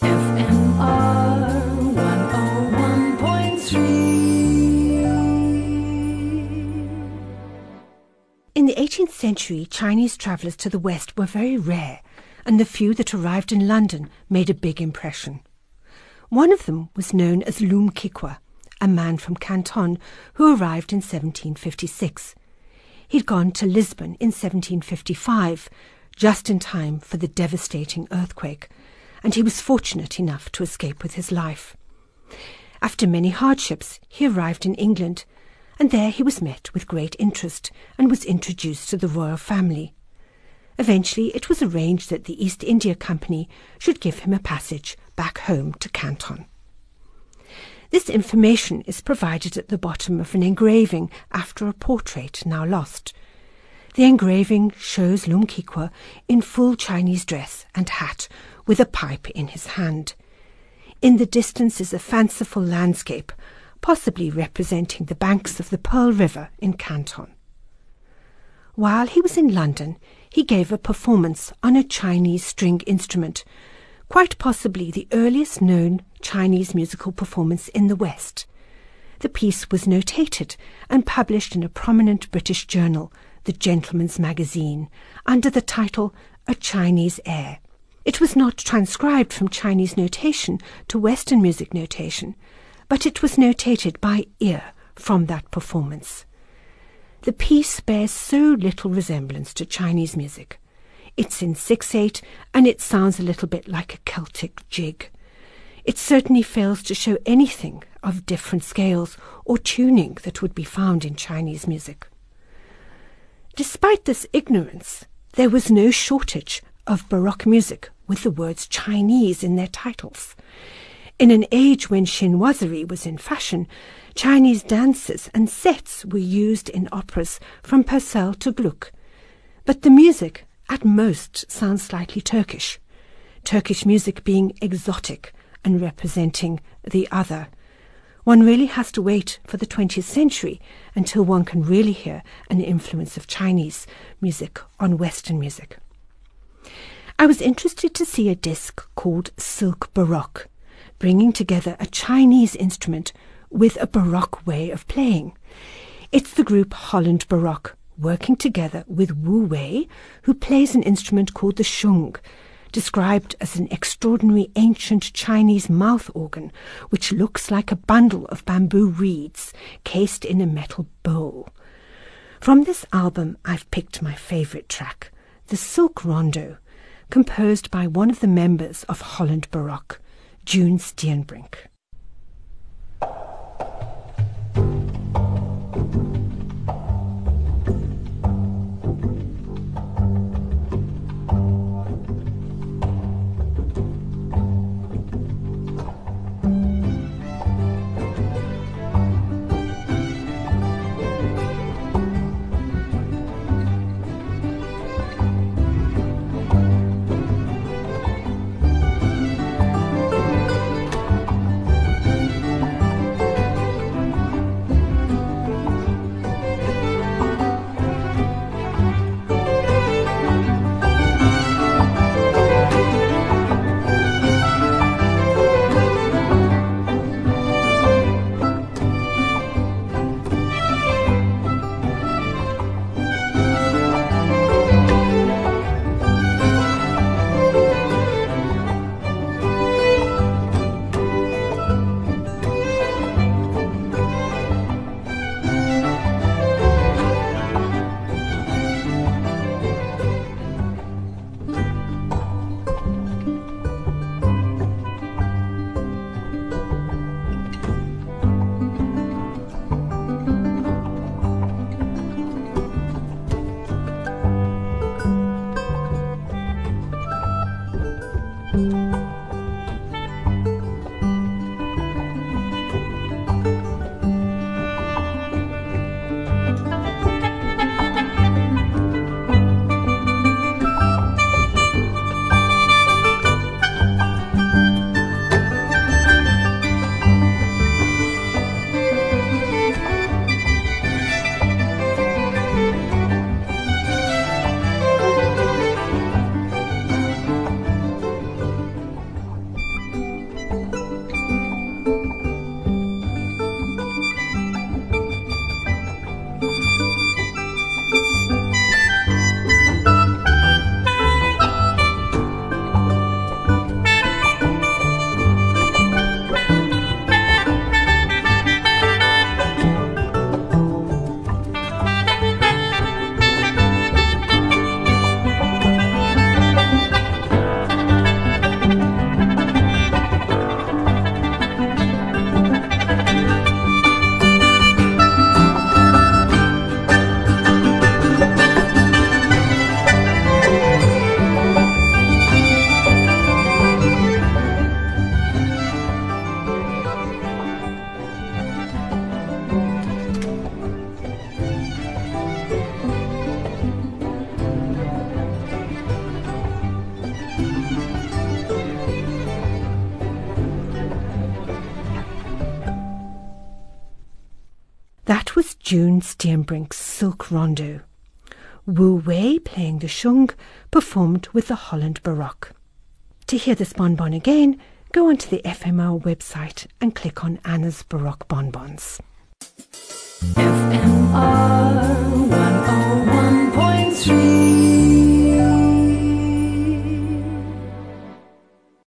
101.3. In the 18th century, Chinese travellers to the West were very rare, and the few that arrived in London made a big impression. One of them was known as Loum Kiqua, a man from Canton who arrived in 1756. He'd gone to Lisbon in 1755, just in time for the devastating earthquake, and he was fortunate enough to escape with his life. After many hardships, he arrived in England, and there he was met with great interest and was introduced to the royal family. Eventually, it was arranged that the East India Company should give him a passage back home to Canton. This information is provided at the bottom of an engraving after a portrait now lost. The engraving shows Loum Kiqua in full Chinese dress and hat with a pipe in his hand. In the distance is a fanciful landscape, possibly representing the banks of the Pearl River in Canton. While he was in London, he gave a performance on a Chinese string instrument, quite possibly the earliest known Chinese musical performance in the West. The piece was notated and published in a prominent British journal, the Gentleman's Magazine, under the title A Chinese Air. It was not transcribed from Chinese notation to Western music notation, but it was notated by ear from that performance. The piece bears so little resemblance to Chinese music. It's in 6 8 and it sounds a little bit like a Celtic jig. It certainly fails to show anything of different scales or tuning that would be found in Chinese music. Despite this ignorance, there was no shortage of Baroque music with the words Chinese in their titles. In an age when chinoiserie was in fashion, Chinese dances and sets were used in operas from Purcell to Gluck. But the music, at most, sounds slightly Turkish. Turkish music being exotic and representing the other. One really has to wait for the 20th century until one can really hear an influence of Chinese music on Western music. I was interested to see a disc called Silk Baroque, bringing together a Chinese instrument with a Baroque way of playing. It's the group Holland Baroque working together with Wu Wei, who plays an instrument called the sheng, described as an extraordinary ancient Chinese mouth organ, which looks like a bundle of bamboo reeds cased in a metal bowl. From this album, I've picked my favorite track, the Silk Rondo, composed by one of the members of Holland Baroque, June Steenbrink. That was June Steenbrink's Silk Rondo. Wu Wei, playing the sheng, performed with the Holland Baroque. To hear this bonbon again, go onto the FMR website and click on Anna's Baroque Bonbons. FM